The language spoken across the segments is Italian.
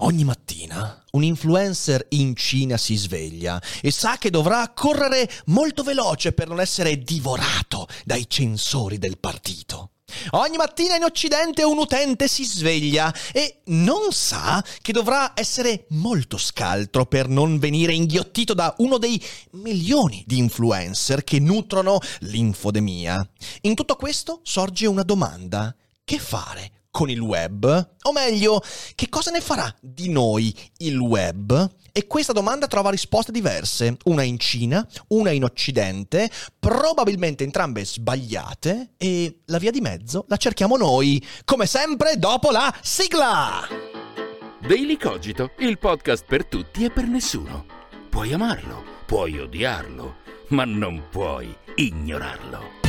Ogni mattina un influencer in Cina si sveglia e sa che dovrà correre molto veloce per non essere divorato dai censori del partito. Ogni mattina in Occidente un utente si sveglia e non sa che dovrà essere molto scaltro per non venire inghiottito da uno dei milioni di influencer che nutrono l'infodemia. In tutto questo sorge una domanda. Che fare con il web? O meglio, che cosa ne farà di noi il web? E questa domanda trova risposte diverse, una in Cina, una in Occidente, probabilmente entrambe sbagliate e la via di mezzo la cerchiamo noi, come sempre dopo la sigla! Daily Cogito, il podcast per tutti e per nessuno. Puoi amarlo, puoi odiarlo, ma non puoi ignorarlo.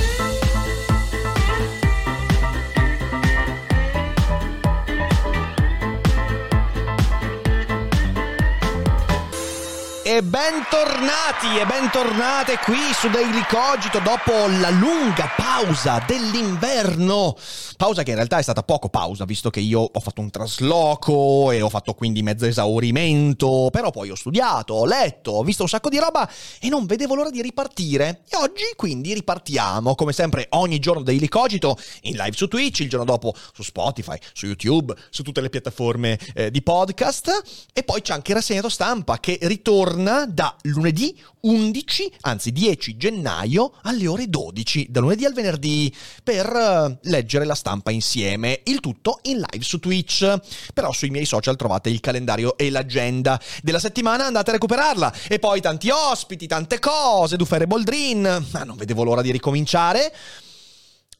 E bentornati e bentornate qui su Daily Cogito dopo la lunga pausa dell'inverno. Pausa che in realtà è stata poco pausa, visto che io ho fatto un trasloco e ho fatto quindi mezzo esaurimento, però poi ho studiato, ho letto, ho visto un sacco di roba e non vedevo l'ora di ripartire. E oggi quindi ripartiamo, come sempre ogni giorno Daily Cogito, in live su Twitch, il giorno dopo su Spotify, su YouTube, su tutte le piattaforme eh, di podcast e poi c'è anche il rassegnato stampa che ritorna da lunedì 11, anzi 10 gennaio alle ore 12, da lunedì al venerdì, per uh, leggere la stampa insieme. Il tutto in live su Twitch. Però sui miei social trovate il calendario e l'agenda della settimana, andate a recuperarla. E poi tanti ospiti, tante cose, Dufere Boldrin. Ma non vedevo l'ora di ricominciare.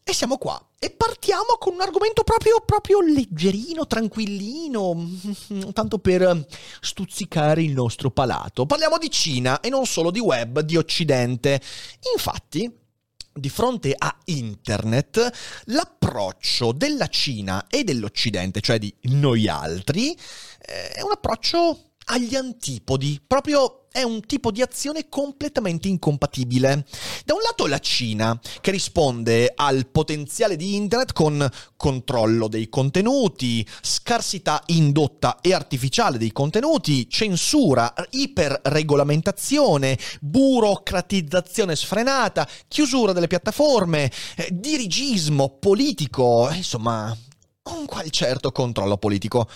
E siamo qua. E partiamo con un argomento proprio, proprio leggerino, tranquillino, tanto per stuzzicare il nostro palato. Parliamo di Cina e non solo di web, di Occidente. Infatti, di fronte a internet, l'approccio della Cina e dell'Occidente, cioè di noi altri, eh, è un approccio agli antipodi, proprio è un tipo di azione completamente incompatibile. Da un lato la Cina, che risponde al potenziale di Internet con controllo dei contenuti, scarsità indotta e artificiale dei contenuti, censura, iperregolamentazione, burocratizzazione sfrenata, chiusura delle piattaforme, eh, dirigismo politico, insomma, un qual certo controllo politico.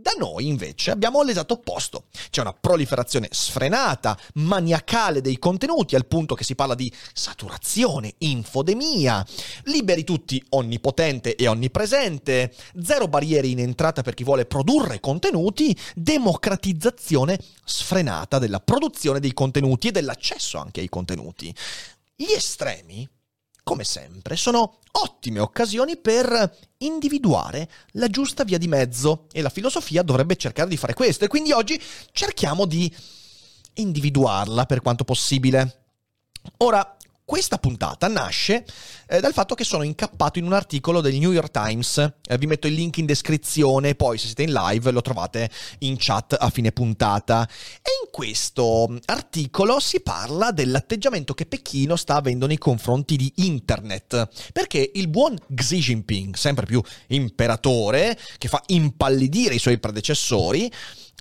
Da noi invece abbiamo l'esatto opposto. C'è una proliferazione sfrenata, maniacale dei contenuti, al punto che si parla di saturazione, infodemia, liberi tutti onnipotente e onnipresente, zero barriere in entrata per chi vuole produrre contenuti, democratizzazione sfrenata della produzione dei contenuti e dell'accesso anche ai contenuti. Gli estremi come sempre, sono ottime occasioni per individuare la giusta via di mezzo e la filosofia dovrebbe cercare di fare questo e quindi oggi cerchiamo di individuarla per quanto possibile. Ora, questa puntata nasce eh, dal fatto che sono incappato in un articolo del New York Times. Eh, vi metto il link in descrizione, poi se siete in live lo trovate in chat a fine puntata. E in questo articolo si parla dell'atteggiamento che Pechino sta avendo nei confronti di internet. Perché il buon Xi Jinping, sempre più imperatore, che fa impallidire i suoi predecessori,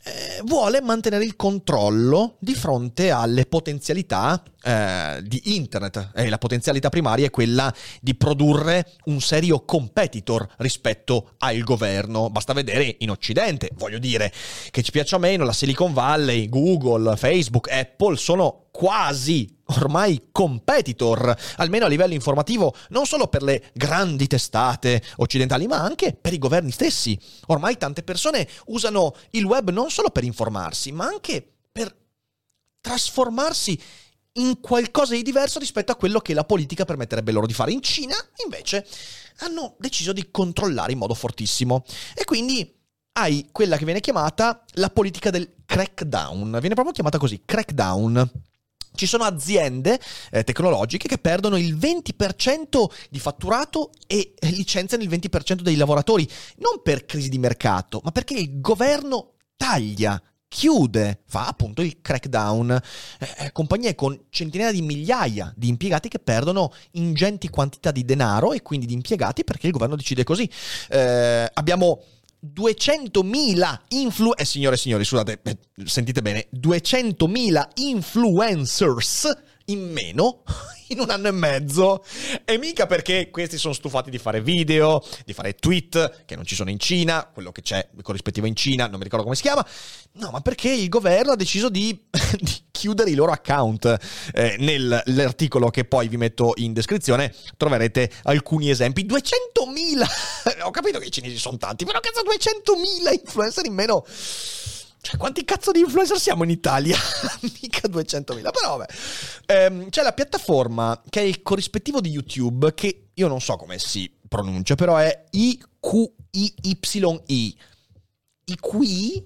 eh, vuole mantenere il controllo di fronte alle potenzialità eh, di internet e la potenzialità primaria è quella di produrre un serio competitor rispetto al governo. Basta vedere in Occidente, voglio dire, che ci piaccia o meno, la Silicon Valley, Google, Facebook, Apple sono quasi ormai competitor, almeno a livello informativo, non solo per le grandi testate occidentali, ma anche per i governi stessi. Ormai tante persone usano il web non solo per informarsi, ma anche per trasformarsi in qualcosa di diverso rispetto a quello che la politica permetterebbe loro di fare. In Cina, invece, hanno deciso di controllare in modo fortissimo. E quindi hai quella che viene chiamata la politica del crackdown. Viene proprio chiamata così, crackdown. Ci sono aziende eh, tecnologiche che perdono il 20% di fatturato e licenziano il 20% dei lavoratori, non per crisi di mercato, ma perché il governo taglia chiude, fa appunto il crackdown. Eh, eh, compagnie con centinaia di migliaia di impiegati che perdono ingenti quantità di denaro e quindi di impiegati perché il governo decide così. Eh, abbiamo 200.000 influ... Eh, signore e signori, scusate, eh, sentite bene, 200.000 influencers in meno in un anno e mezzo. E mica perché questi sono stufati di fare video, di fare tweet, che non ci sono in Cina, quello che c'è corrispettivo in Cina, non mi ricordo come si chiama. No, ma perché il governo ha deciso di, di chiudere i loro account. Eh, nell'articolo che poi vi metto in descrizione troverete alcuni esempi. 200.000! Ho capito che i cinesi sono tanti, però cazzo 200.000 influencer in meno cioè, quanti cazzo di influencer siamo in Italia? Mica 200.000, però vabbè. Ehm, c'è la piattaforma che è il corrispettivo di YouTube, che io non so come si pronuncia, però è IQIYI. IQI?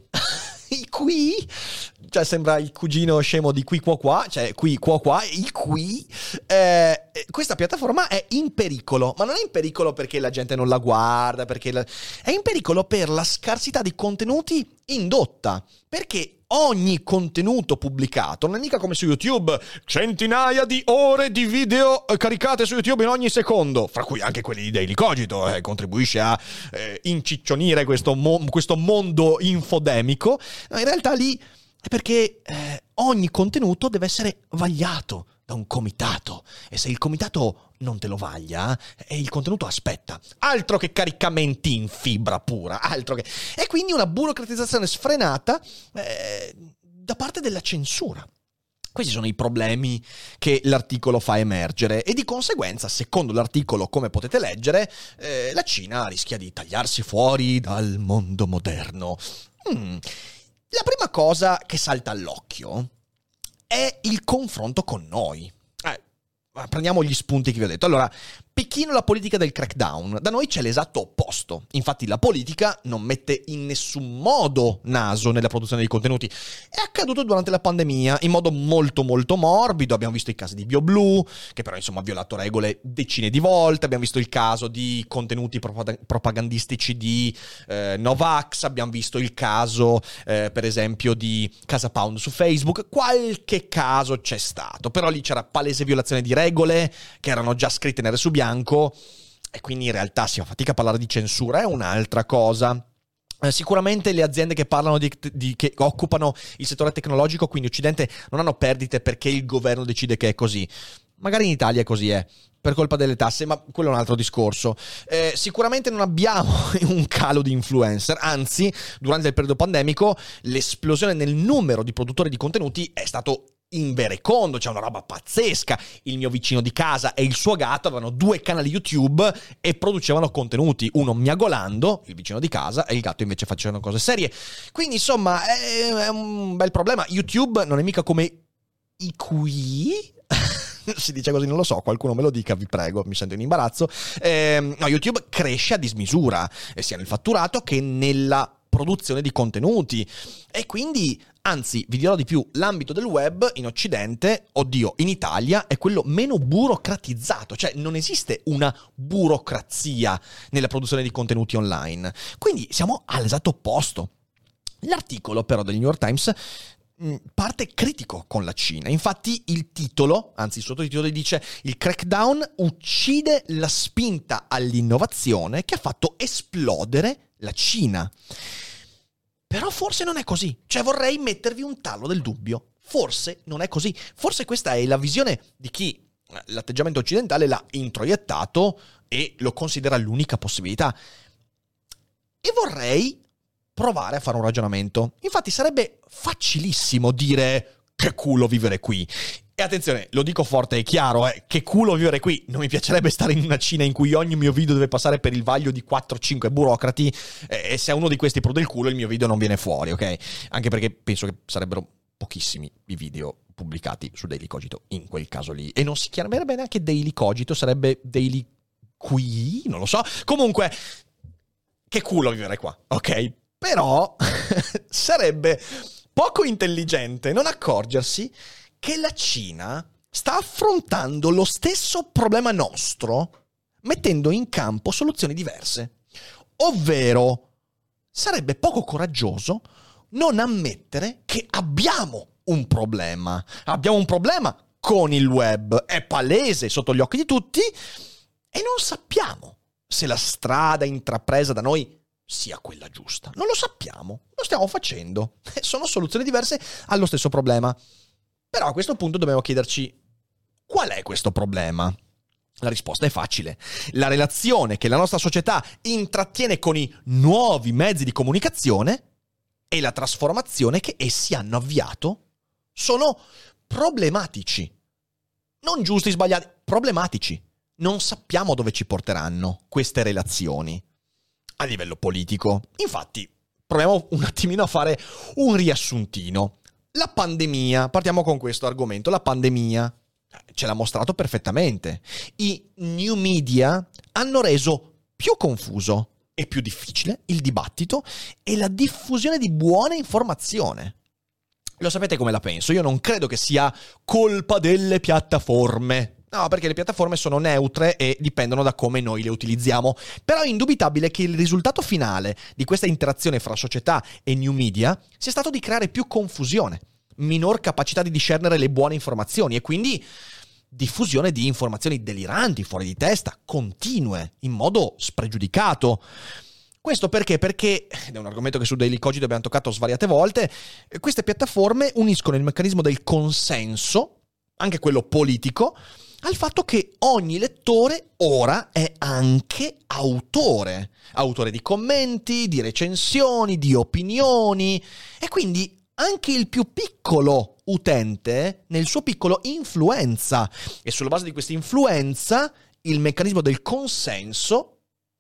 IQI? Cioè, sembra il cugino scemo di qui qua qua, cioè qui qua qua, IQI. Eh, questa piattaforma è in pericolo, ma non è in pericolo perché la gente non la guarda, perché la... è in pericolo per la scarsità di contenuti indotta, perché ogni contenuto pubblicato non è mica come su YouTube, centinaia di ore di video eh, caricate su YouTube in ogni secondo, fra cui anche quelli di Daily Cogito, eh, contribuisce a eh, inciccionire questo, mo- questo, mondo infodemico, in realtà lì è perché eh, ogni contenuto deve essere vagliato da un comitato e se il comitato non te lo vaglia e il contenuto aspetta. Altro che caricamenti in fibra pura, altro che... E quindi una burocratizzazione sfrenata eh, da parte della censura. Questi sono i problemi che l'articolo fa emergere e di conseguenza, secondo l'articolo, come potete leggere, eh, la Cina rischia di tagliarsi fuori dal mondo moderno. Mm. La prima cosa che salta all'occhio è il confronto con noi. Eh, prendiamo gli spunti che vi ho detto. Allora, Pechino la politica del crackdown. Da noi c'è l'esatto opposto. Infatti la politica non mette in nessun modo naso nella produzione dei contenuti. È accaduto durante la pandemia in modo molto molto morbido. Abbiamo visto i casi di BioBlue, che però insomma ha violato regole decine di volte. Abbiamo visto il caso di contenuti propagandistici di eh, Novax. Abbiamo visto il caso, eh, per esempio, di Casa Pound su Facebook. Qualche caso c'è stato. Però lì c'era palese violazione di regole che erano già scritte nere su bianco e quindi in realtà si fa fatica a parlare di censura, è un'altra cosa. Eh, sicuramente le aziende che parlano di, di, che occupano il settore tecnologico, quindi Occidente, non hanno perdite perché il governo decide che è così. Magari in Italia così, è per colpa delle tasse, ma quello è un altro discorso. Eh, sicuramente non abbiamo un calo di influencer, anzi, durante il periodo pandemico l'esplosione nel numero di produttori di contenuti è stato inverecondo, c'è una roba pazzesca. Il mio vicino di casa e il suo gatto avevano due canali YouTube e producevano contenuti, uno miagolando, il vicino di casa, e il gatto invece facevano cose serie. Quindi insomma è, è un bel problema. YouTube non è mica come i qui si dice così, non lo so, qualcuno me lo dica, vi prego, mi sento in imbarazzo. Eh, no, YouTube cresce a dismisura, sia nel fatturato che nella produzione di contenuti. E quindi, anzi, vi dirò di più, l'ambito del web in Occidente, oddio, in Italia è quello meno burocratizzato, cioè non esiste una burocrazia nella produzione di contenuti online. Quindi siamo all'esatto opposto. L'articolo però del New York Times mm, parte critico con la Cina. Infatti il titolo, anzi il sottotitolo dice il crackdown uccide la spinta all'innovazione che ha fatto esplodere la Cina. Però forse non è così. Cioè vorrei mettervi un tallo del dubbio. Forse non è così. Forse questa è la visione di chi eh, l'atteggiamento occidentale l'ha introiettato e lo considera l'unica possibilità. E vorrei provare a fare un ragionamento. Infatti sarebbe facilissimo dire che culo vivere qui. Attenzione, lo dico forte e chiaro, eh, che culo vivere qui. Non mi piacerebbe stare in una Cina in cui ogni mio video deve passare per il vaglio di 4-5 burocrati eh, e se a uno di questi prode il culo il mio video non viene fuori, ok? Anche perché penso che sarebbero pochissimi i video pubblicati su Daily Cogito in quel caso lì. E non si chiamerebbe neanche Daily Cogito, sarebbe Daily Qui, non lo so. Comunque, che culo vivere qua, ok? Però sarebbe poco intelligente non accorgersi che la Cina sta affrontando lo stesso problema nostro mettendo in campo soluzioni diverse. Ovvero, sarebbe poco coraggioso non ammettere che abbiamo un problema. Abbiamo un problema con il web, è palese sotto gli occhi di tutti e non sappiamo se la strada intrapresa da noi sia quella giusta. Non lo sappiamo, lo stiamo facendo. Sono soluzioni diverse allo stesso problema. Però a questo punto dobbiamo chiederci qual è questo problema? La risposta è facile. La relazione che la nostra società intrattiene con i nuovi mezzi di comunicazione e la trasformazione che essi hanno avviato sono problematici. Non giusti, sbagliati, problematici. Non sappiamo dove ci porteranno queste relazioni a livello politico. Infatti, proviamo un attimino a fare un riassuntino. La pandemia, partiamo con questo argomento, la pandemia ce l'ha mostrato perfettamente. I new media hanno reso più confuso e più difficile il dibattito e la diffusione di buona informazione. Lo sapete come la penso? Io non credo che sia colpa delle piattaforme. No, perché le piattaforme sono neutre e dipendono da come noi le utilizziamo. Però è indubitabile che il risultato finale di questa interazione fra società e new media sia stato di creare più confusione, minor capacità di discernere le buone informazioni e quindi diffusione di informazioni deliranti, fuori di testa, continue, in modo spregiudicato. Questo perché? Perché, ed è un argomento che su Daily Cogito abbiamo toccato svariate volte, queste piattaforme uniscono il meccanismo del consenso, anche quello politico, al fatto che ogni lettore ora è anche autore, autore di commenti, di recensioni, di opinioni. E quindi anche il più piccolo utente nel suo piccolo influenza. E sulla base di questa influenza il meccanismo del consenso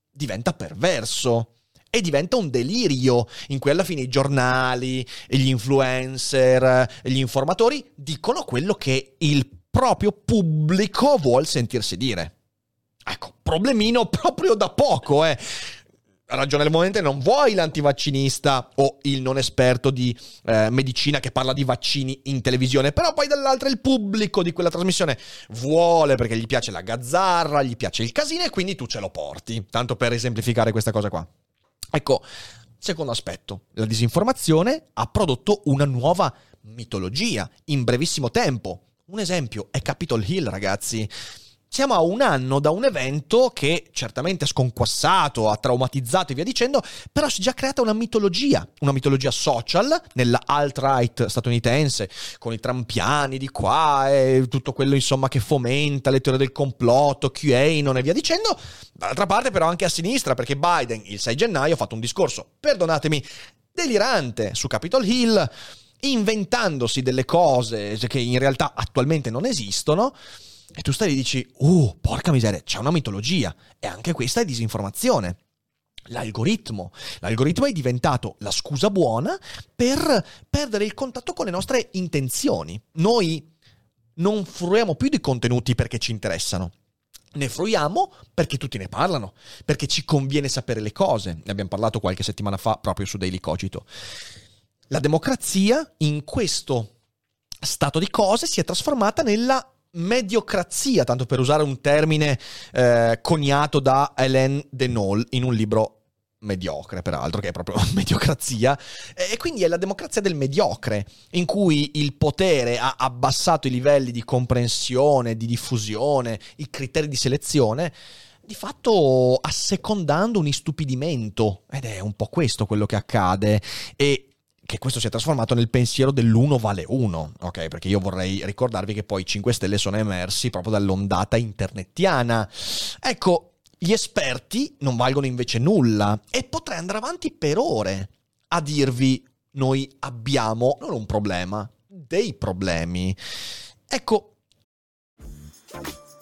diventa perverso e diventa un delirio in cui alla fine i giornali, gli influencer, gli informatori dicono quello che il proprio pubblico vuol sentirsi dire. Ecco, problemino proprio da poco, eh ragionevolmente non vuoi l'antivaccinista o il non esperto di eh, medicina che parla di vaccini in televisione, però poi dall'altra il pubblico di quella trasmissione vuole perché gli piace la gazzarra, gli piace il casino e quindi tu ce lo porti, tanto per esemplificare questa cosa qua. Ecco, secondo aspetto, la disinformazione ha prodotto una nuova mitologia in brevissimo tempo. Un esempio è Capitol Hill, ragazzi. Siamo a un anno da un evento che certamente ha sconquassato, ha traumatizzato e via dicendo, però si è già creata una mitologia, una mitologia social nella alt-right statunitense, con i trampiani di qua e tutto quello insomma che fomenta le teorie del complotto, QAnon e via dicendo. Dall'altra parte però anche a sinistra, perché Biden il 6 gennaio ha fatto un discorso, perdonatemi, delirante su Capitol Hill, inventandosi delle cose che in realtà attualmente non esistono e tu stai e dici, oh, porca miseria, c'è una mitologia. E anche questa è disinformazione. L'algoritmo. L'algoritmo è diventato la scusa buona per perdere il contatto con le nostre intenzioni. Noi non fruiamo più di contenuti perché ci interessano. Ne fruiamo perché tutti ne parlano, perché ci conviene sapere le cose. Ne abbiamo parlato qualche settimana fa proprio su Daily Cogito. La democrazia in questo stato di cose si è trasformata nella mediocrazia, tanto per usare un termine eh, coniato da Hélène Denol in un libro mediocre, peraltro, che è proprio mediocrazia, e quindi è la democrazia del mediocre, in cui il potere ha abbassato i livelli di comprensione, di diffusione, i criteri di selezione, di fatto assecondando un istupidimento, ed è un po' questo quello che accade, e che questo si è trasformato nel pensiero dell'uno vale uno, ok? Perché io vorrei ricordarvi che poi i 5 Stelle sono emersi proprio dall'ondata internettiana. Ecco, gli esperti non valgono invece nulla e potrei andare avanti per ore a dirvi noi abbiamo non un problema, dei problemi. Ecco.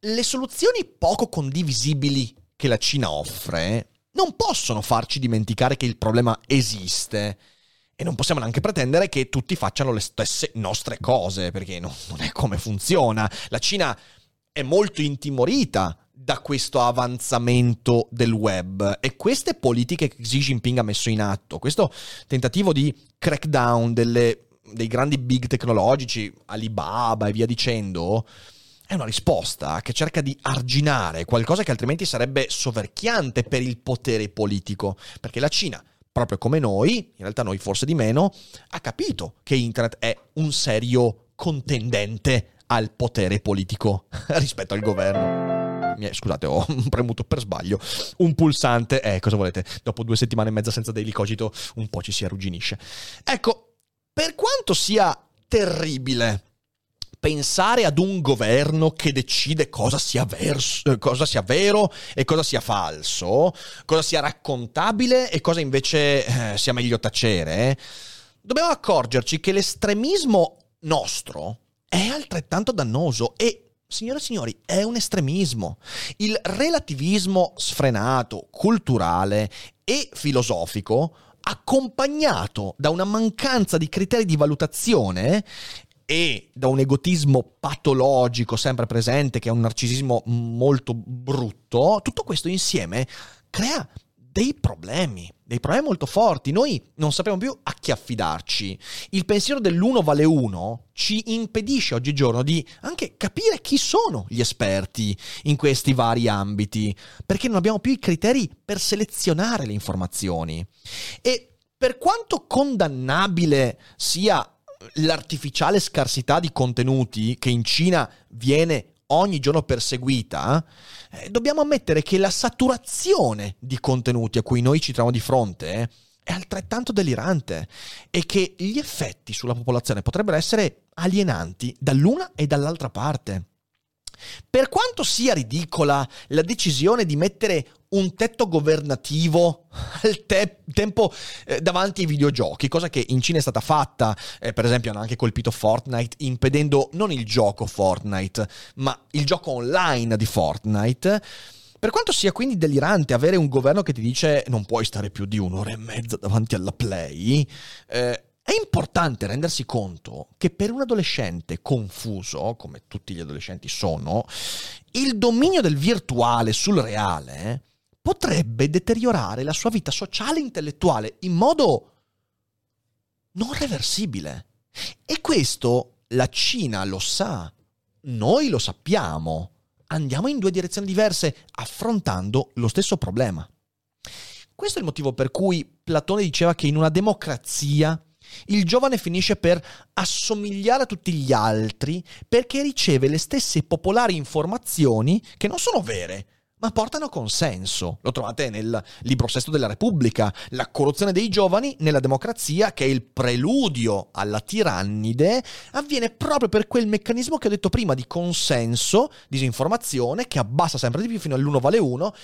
Le soluzioni poco condivisibili che la Cina offre non possono farci dimenticare che il problema esiste. E non possiamo neanche pretendere che tutti facciano le stesse nostre cose, perché no, non è come funziona. La Cina è molto intimorita da questo avanzamento del web e queste politiche che Xi Jinping ha messo in atto, questo tentativo di crackdown delle, dei grandi big tecnologici, Alibaba e via dicendo, è una risposta che cerca di arginare qualcosa che altrimenti sarebbe soverchiante per il potere politico, perché la Cina proprio come noi, in realtà noi forse di meno, ha capito che internet è un serio contendente al potere politico rispetto al governo. Scusate, ho premuto per sbaglio un pulsante. Eh, cosa volete? Dopo due settimane e mezza senza Daily Cogito, un po' ci si arrugginisce. Ecco, per quanto sia terribile pensare ad un governo che decide cosa sia, verso, eh, cosa sia, vero e cosa sia falso, cosa sia raccontabile e cosa invece eh, sia meglio tacere, dobbiamo accorgerci che l'estremismo nostro è altrettanto dannoso e Signore e signori, è un estremismo. Il relativismo sfrenato, culturale e filosofico, accompagnato da una mancanza di criteri di valutazione, e da un egotismo patologico sempre presente, che è un narcisismo molto brutto, tutto questo insieme crea dei problemi, dei problemi molto forti. Noi non sappiamo più a chi affidarci. Il pensiero dell'uno vale uno ci impedisce oggigiorno di anche capire chi sono gli esperti in questi vari ambiti, perché non abbiamo più i criteri per selezionare le informazioni. E per quanto condannabile sia l'artificiale scarsità di contenuti che in Cina viene ogni giorno perseguita, eh, dobbiamo ammettere che la saturazione di contenuti a cui noi ci troviamo di fronte eh, è altrettanto delirante e che gli effetti sulla popolazione potrebbero essere alienanti dall'una e dall'altra parte. Per quanto sia ridicola la decisione di mettere un tetto governativo al te- tempo eh, davanti ai videogiochi, cosa che in Cina è stata fatta, eh, per esempio hanno anche colpito Fortnite impedendo non il gioco Fortnite, ma il gioco online di Fortnite. Per quanto sia quindi delirante avere un governo che ti dice non puoi stare più di un'ora e mezza davanti alla play, eh, è importante rendersi conto che per un adolescente confuso, come tutti gli adolescenti sono, il dominio del virtuale sul reale potrebbe deteriorare la sua vita sociale e intellettuale in modo non reversibile. E questo la Cina lo sa, noi lo sappiamo. Andiamo in due direzioni diverse affrontando lo stesso problema. Questo è il motivo per cui Platone diceva che in una democrazia il giovane finisce per assomigliare a tutti gli altri perché riceve le stesse popolari informazioni che non sono vere, ma portano consenso. Lo trovate nel libro sesto della Repubblica, la corruzione dei giovani nella democrazia, che è il preludio alla tirannide, avviene proprio per quel meccanismo che ho detto prima di consenso, disinformazione, che abbassa sempre di più fino all'uno vale uno,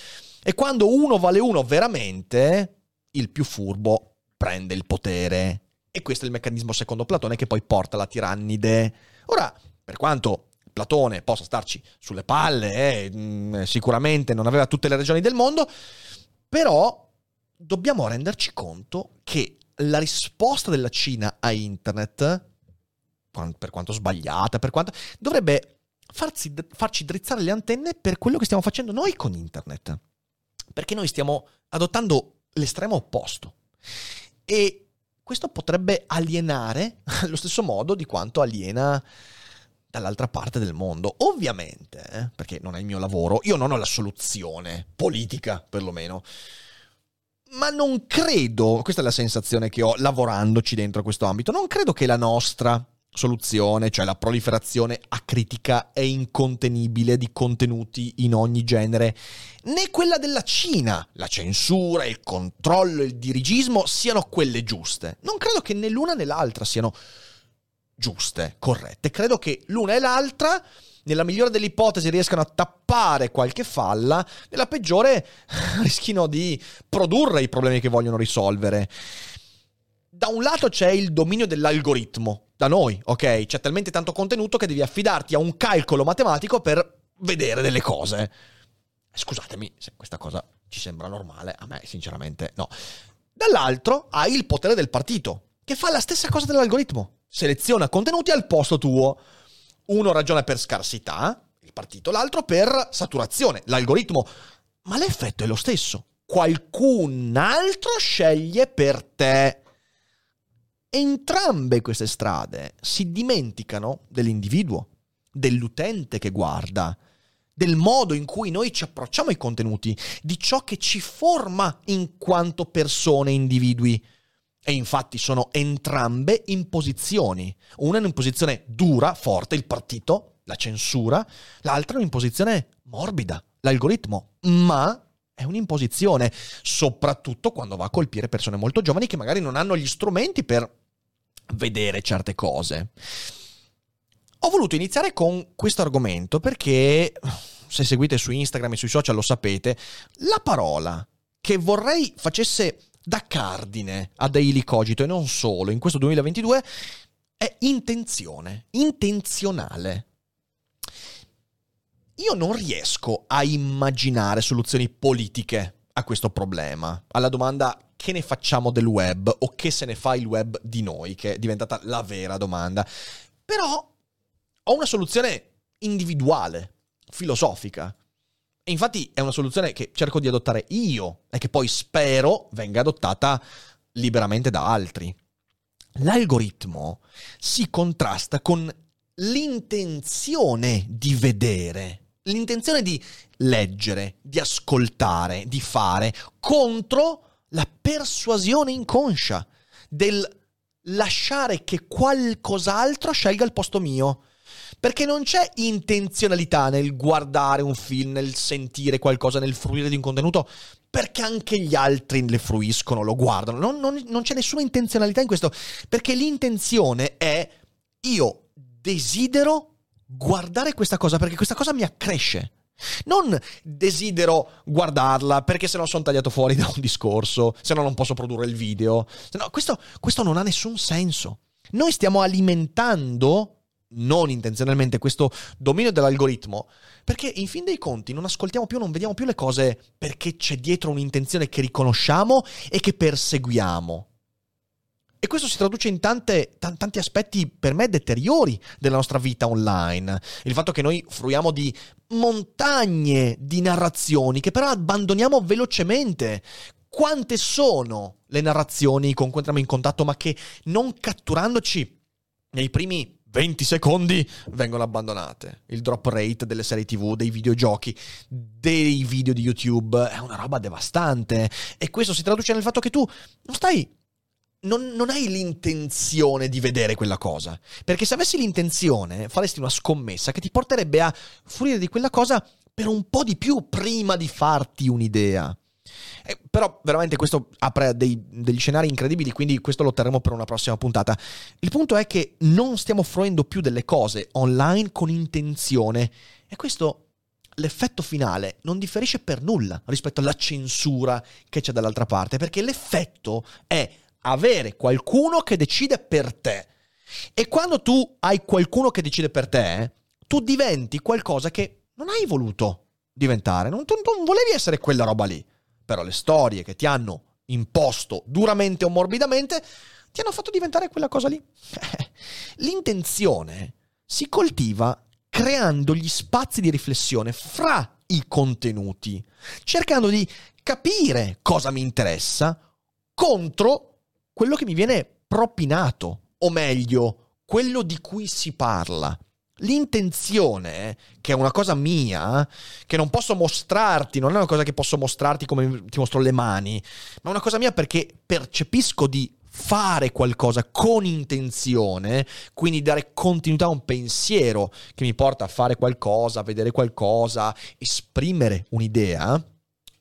e quando uno vale uno veramente, il più furbo prende il potere. E questo è il meccanismo secondo Platone che poi porta alla tirannide. Ora, per quanto Platone possa starci sulle palle, eh, sicuramente non aveva tutte le regioni del mondo, però dobbiamo renderci conto che la risposta della Cina a internet, per quanto sbagliata, per quanto, dovrebbe farsi, farci drizzare le antenne per quello che stiamo facendo noi con internet. Perché noi stiamo adottando l'estremo opposto. E questo potrebbe alienare allo stesso modo di quanto aliena dall'altra parte del mondo. Ovviamente, eh, perché non è il mio lavoro, io non ho la soluzione politica, perlomeno. Ma non credo, questa è la sensazione che ho lavorandoci dentro questo ambito, non credo che la nostra soluzione, cioè la proliferazione acritica e incontenibile di contenuti in ogni genere, né quella della Cina, la censura, il controllo, il dirigismo siano quelle giuste. Non credo che né l'una né l'altra siano giuste, corrette. Credo che l'una e l'altra nella migliore delle ipotesi riescano a tappare qualche falla, nella peggiore rischino di produrre i problemi che vogliono risolvere. da un lato c'è il dominio dell'algoritmo, da noi, ok? C'è talmente tanto contenuto che devi affidarti a un calcolo matematico per vedere delle cose. Scusatemi se questa cosa ci sembra normale, a me sinceramente no. Dall'altro hai il potere del partito, che fa la stessa cosa dell'algoritmo. Seleziona contenuti al posto tuo. Uno ragiona per scarsità, il partito, l'altro per saturazione, l'algoritmo. Ma l'effetto è lo stesso. Qualcun altro sceglie per te. Entrambe queste strade si dimenticano dell'individuo, dell'utente che guarda, del modo in cui noi ci approcciamo ai contenuti, di ciò che ci forma in quanto persone individui. E infatti sono entrambe imposizioni. Una è un'imposizione dura, forte, il partito, la censura, l'altra è un'imposizione morbida, l'algoritmo, ma è un'imposizione, soprattutto quando va a colpire persone molto giovani che magari non hanno gli strumenti per vedere certe cose. Ho voluto iniziare con questo argomento perché, se seguite su Instagram e sui social lo sapete, la parola che vorrei facesse da cardine a Daily Cogito e non solo. In questo 2022 è intenzione, intenzionale. Io non riesco a immaginare soluzioni politiche a questo problema, alla domanda che ne facciamo del web? o che se ne fa il web di noi, che è diventata la vera domanda. Però ho una soluzione individuale, filosofica, e infatti è una soluzione che cerco di adottare io e che poi spero venga adottata liberamente da altri. L'algoritmo si contrasta con l'intenzione di vedere, l'intenzione di leggere, di ascoltare, di fare, contro la persuasione inconscia del lasciare che qualcos'altro scelga il posto mio. Perché non c'è intenzionalità nel guardare un film, nel sentire qualcosa, nel fruire di un contenuto, perché anche gli altri le fruiscono, lo guardano. Non, non, non c'è nessuna intenzionalità in questo, perché l'intenzione è io desidero guardare questa cosa perché questa cosa mi accresce. Non desidero guardarla perché se no sono tagliato fuori da un discorso, se no non posso produrre il video. Questo, questo non ha nessun senso. Noi stiamo alimentando non intenzionalmente questo dominio dell'algoritmo, perché in fin dei conti non ascoltiamo più, non vediamo più le cose perché c'è dietro un'intenzione che riconosciamo e che perseguiamo. E questo si traduce in tante, t- tanti aspetti per me deteriori della nostra vita online. Il fatto che noi fruiamo di montagne di narrazioni che però abbandoniamo velocemente. Quante sono le narrazioni con cui entriamo in contatto ma che non catturandoci nei primi 20 secondi vengono abbandonate. Il drop rate delle serie TV, dei videogiochi, dei video di YouTube è una roba devastante. E questo si traduce nel fatto che tu non stai. Non, non hai l'intenzione di vedere quella cosa. Perché se avessi l'intenzione, faresti una scommessa che ti porterebbe a fruire di quella cosa per un po' di più prima di farti un'idea. Eh, però veramente questo apre dei, degli scenari incredibili, quindi questo lo terremo per una prossima puntata. Il punto è che non stiamo fruendo più delle cose online con intenzione e questo l'effetto finale non differisce per nulla rispetto alla censura che c'è dall'altra parte, perché l'effetto è avere qualcuno che decide per te. E quando tu hai qualcuno che decide per te, tu diventi qualcosa che non hai voluto diventare, non, tu non volevi essere quella roba lì però le storie che ti hanno imposto duramente o morbidamente ti hanno fatto diventare quella cosa lì. L'intenzione si coltiva creando gli spazi di riflessione fra i contenuti, cercando di capire cosa mi interessa contro quello che mi viene propinato, o meglio, quello di cui si parla. L'intenzione, che è una cosa mia, che non posso mostrarti, non è una cosa che posso mostrarti come ti mostro le mani, ma è una cosa mia perché percepisco di fare qualcosa con intenzione, quindi dare continuità a un pensiero che mi porta a fare qualcosa, a vedere qualcosa, esprimere un'idea,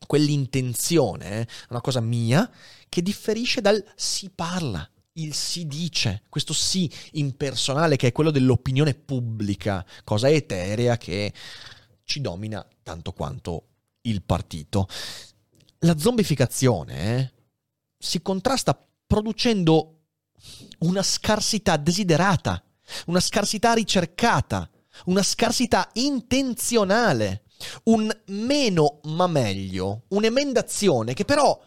quell'intenzione è una cosa mia che differisce dal si parla il si dice, questo sì impersonale che è quello dell'opinione pubblica, cosa eterea che ci domina tanto quanto il partito. La zombificazione eh, si contrasta producendo una scarsità desiderata, una scarsità ricercata, una scarsità intenzionale, un meno ma meglio, un'emendazione che però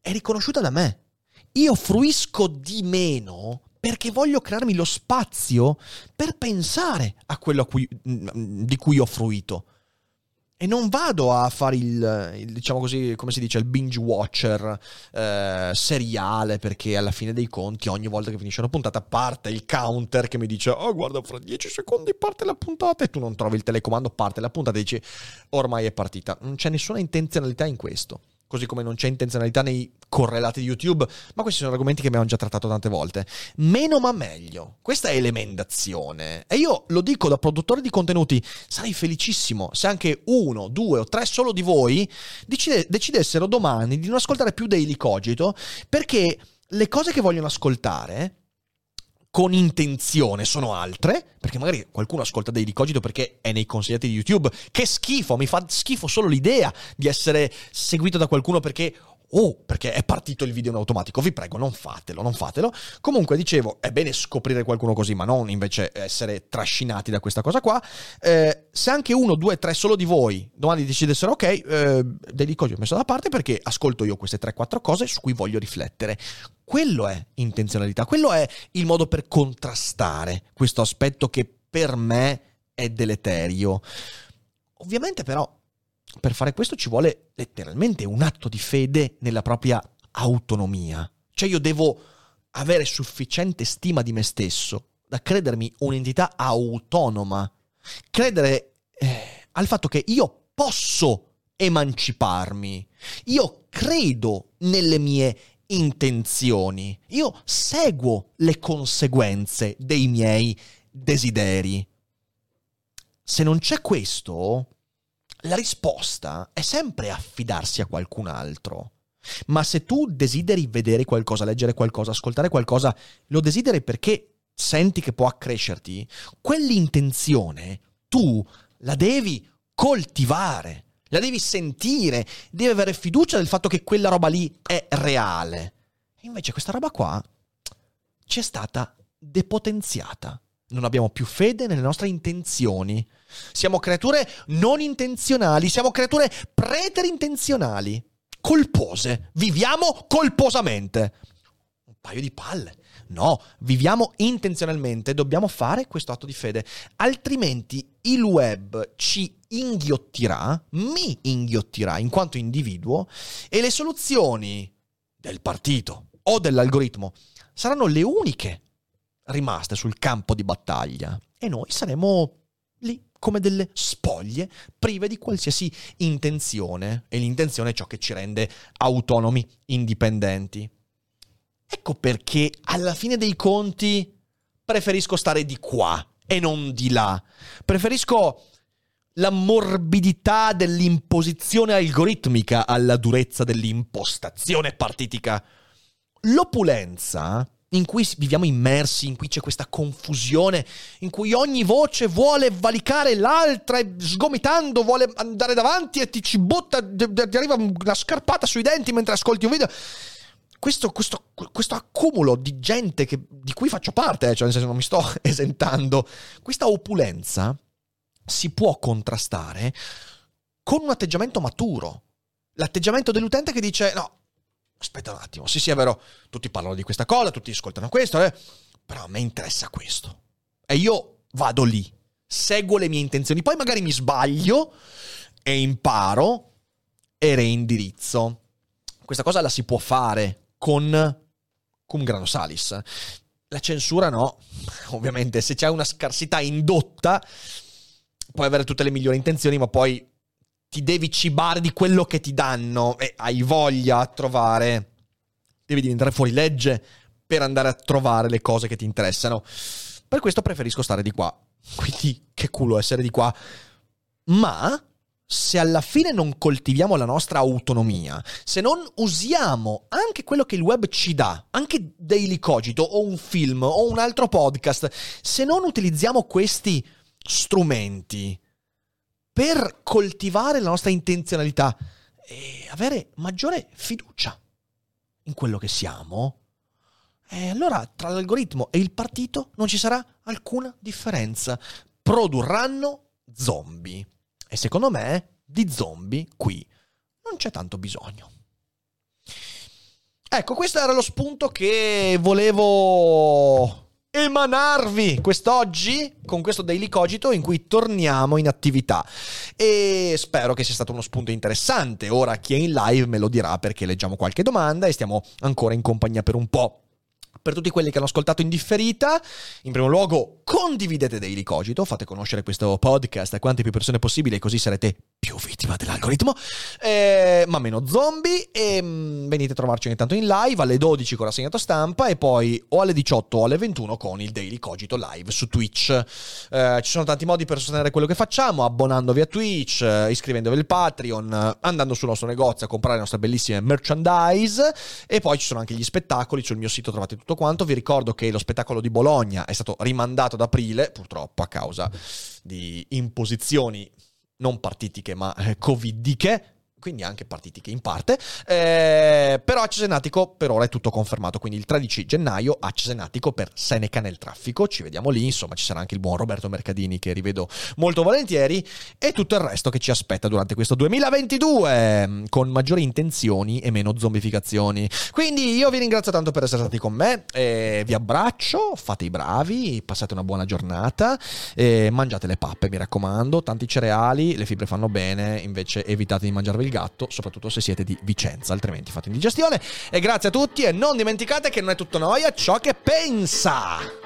è riconosciuta da me. Io fruisco di meno perché voglio crearmi lo spazio per pensare a quello a cui, di cui ho fruito. E non vado a fare il, il, diciamo così, come si dice, il binge watcher eh, seriale, perché alla fine dei conti, ogni volta che finisce una puntata, parte il counter che mi dice: Oh, guarda, fra dieci secondi parte la puntata, e tu non trovi il telecomando, parte la puntata e dici: Ormai è partita. Non c'è nessuna intenzionalità in questo così come non c'è intenzionalità nei correlati di YouTube, ma questi sono argomenti che abbiamo già trattato tante volte. Meno ma meglio. Questa è l'emendazione. E io lo dico da produttore di contenuti, sarei felicissimo se anche uno, due o tre solo di voi decide, decidessero domani di non ascoltare più Daily Cogito, perché le cose che vogliono ascoltare con intenzione sono altre, perché magari qualcuno ascolta dei ricogito perché è nei consigliati di YouTube. Che schifo, mi fa schifo solo l'idea di essere seguito da qualcuno perché oh, perché è partito il video in automatico. Vi prego, non fatelo, non fatelo. Comunque, dicevo, è bene scoprire qualcuno così, ma non invece essere trascinati da questa cosa qua. Eh, se anche uno, due, tre solo di voi domani decidessero, ok, eh, io ho messo da parte perché ascolto io queste 3-4 cose su cui voglio riflettere. Quello è intenzionalità, quello è il modo per contrastare questo aspetto che per me è deleterio. Ovviamente però per fare questo ci vuole letteralmente un atto di fede nella propria autonomia. Cioè io devo avere sufficiente stima di me stesso da credermi un'entità autonoma, credere eh, al fatto che io posso emanciparmi, io credo nelle mie intenzioni, io seguo le conseguenze dei miei desideri. Se non c'è questo, la risposta è sempre affidarsi a qualcun altro. Ma se tu desideri vedere qualcosa, leggere qualcosa, ascoltare qualcosa, lo desideri perché senti che può accrescerti, quell'intenzione tu la devi coltivare, la devi sentire, devi avere fiducia del fatto che quella roba lì è reale. Invece questa roba qua ci è stata depotenziata non abbiamo più fede nelle nostre intenzioni. Siamo creature non intenzionali, siamo creature preterintenzionali, colpose, viviamo colposamente. Un paio di palle. No, viviamo intenzionalmente, dobbiamo fare questo atto di fede, altrimenti il web ci inghiottirà, mi inghiottirà in quanto individuo e le soluzioni del partito o dell'algoritmo saranno le uniche rimaste sul campo di battaglia e noi saremo lì come delle spoglie prive di qualsiasi intenzione e l'intenzione è ciò che ci rende autonomi, indipendenti. Ecco perché alla fine dei conti preferisco stare di qua e non di là. Preferisco la morbidità dell'imposizione algoritmica alla durezza dell'impostazione partitica. L'opulenza in cui viviamo immersi, in cui c'è questa confusione, in cui ogni voce vuole valicare l'altra e sgomitando vuole andare davanti e ti ci butta, ti arriva una scarpata sui denti mentre ascolti un video. Questo, questo, questo accumulo di gente che, di cui faccio parte, eh, cioè nel senso non mi sto esentando, questa opulenza si può contrastare con un atteggiamento maturo. L'atteggiamento dell'utente che dice no, aspetta un attimo, sì sì è vero, tutti parlano di questa cosa, tutti ascoltano questo, eh, però a me interessa questo. E io vado lì, seguo le mie intenzioni, poi magari mi sbaglio e imparo e reindirizzo. Questa cosa la si può fare con cum grano salis. La censura no, ovviamente se c'è una scarsità indotta puoi avere tutte le migliori intenzioni, ma poi ti devi cibare di quello che ti danno e hai voglia a trovare, devi diventare fuori legge per andare a trovare le cose che ti interessano. Per questo preferisco stare di qua. Quindi che culo essere di qua. Ma se alla fine non coltiviamo la nostra autonomia, se non usiamo anche quello che il web ci dà, anche Daily Cogito o un film o un altro podcast, se non utilizziamo questi strumenti per coltivare la nostra intenzionalità e avere maggiore fiducia in quello che siamo, E allora tra l'algoritmo e il partito non ci sarà alcuna differenza. Produrranno zombie. E secondo me di zombie qui non c'è tanto bisogno. Ecco, questo era lo spunto che volevo emanarvi quest'oggi con questo Daily Cogito in cui torniamo in attività e spero che sia stato uno spunto interessante. Ora chi è in live me lo dirà perché leggiamo qualche domanda e stiamo ancora in compagnia per un po' per tutti quelli che hanno ascoltato in differita, in primo luogo condividete Daily Cogito, fate conoscere questo podcast a quante più persone possibile, così sarete più vittima dell'algoritmo, eh, ma meno zombie. E mh, mm, venite a trovarci ogni tanto in live alle 12 con rassegnato stampa e poi o alle 18 o alle 21 con il Daily Cogito live su Twitch. Eh, ci sono tanti modi per sostenere quello che facciamo, abbonandovi a Twitch, eh, iscrivendovi al Patreon, andando sul nostro negozio a comprare le nostre bellissime merchandise e poi ci sono anche gli spettacoli, sul mio sito trovate tutto quanto. Vi ricordo che lo spettacolo di Bologna è stato rimandato ad aprile, purtroppo a causa di imposizioni non partitiche ma eh, covidiche quindi anche partitiche in parte. Eh, però a Cesenatico per ora è tutto confermato, quindi il 13 gennaio a Cesenatico per Seneca nel traffico, ci vediamo lì, insomma ci sarà anche il buon Roberto Mercadini che rivedo molto volentieri e tutto il resto che ci aspetta durante questo 2022 con maggiori intenzioni e meno zombificazioni. Quindi io vi ringrazio tanto per essere stati con me, eh, vi abbraccio, fate i bravi, passate una buona giornata, eh, mangiate le pappe mi raccomando, tanti cereali, le fibre fanno bene, invece evitate di mangiarvi il gatto, soprattutto se siete di Vicenza, altrimenti fate indigestione. E grazie a tutti e non dimenticate che non è tutto noia ciò che pensa.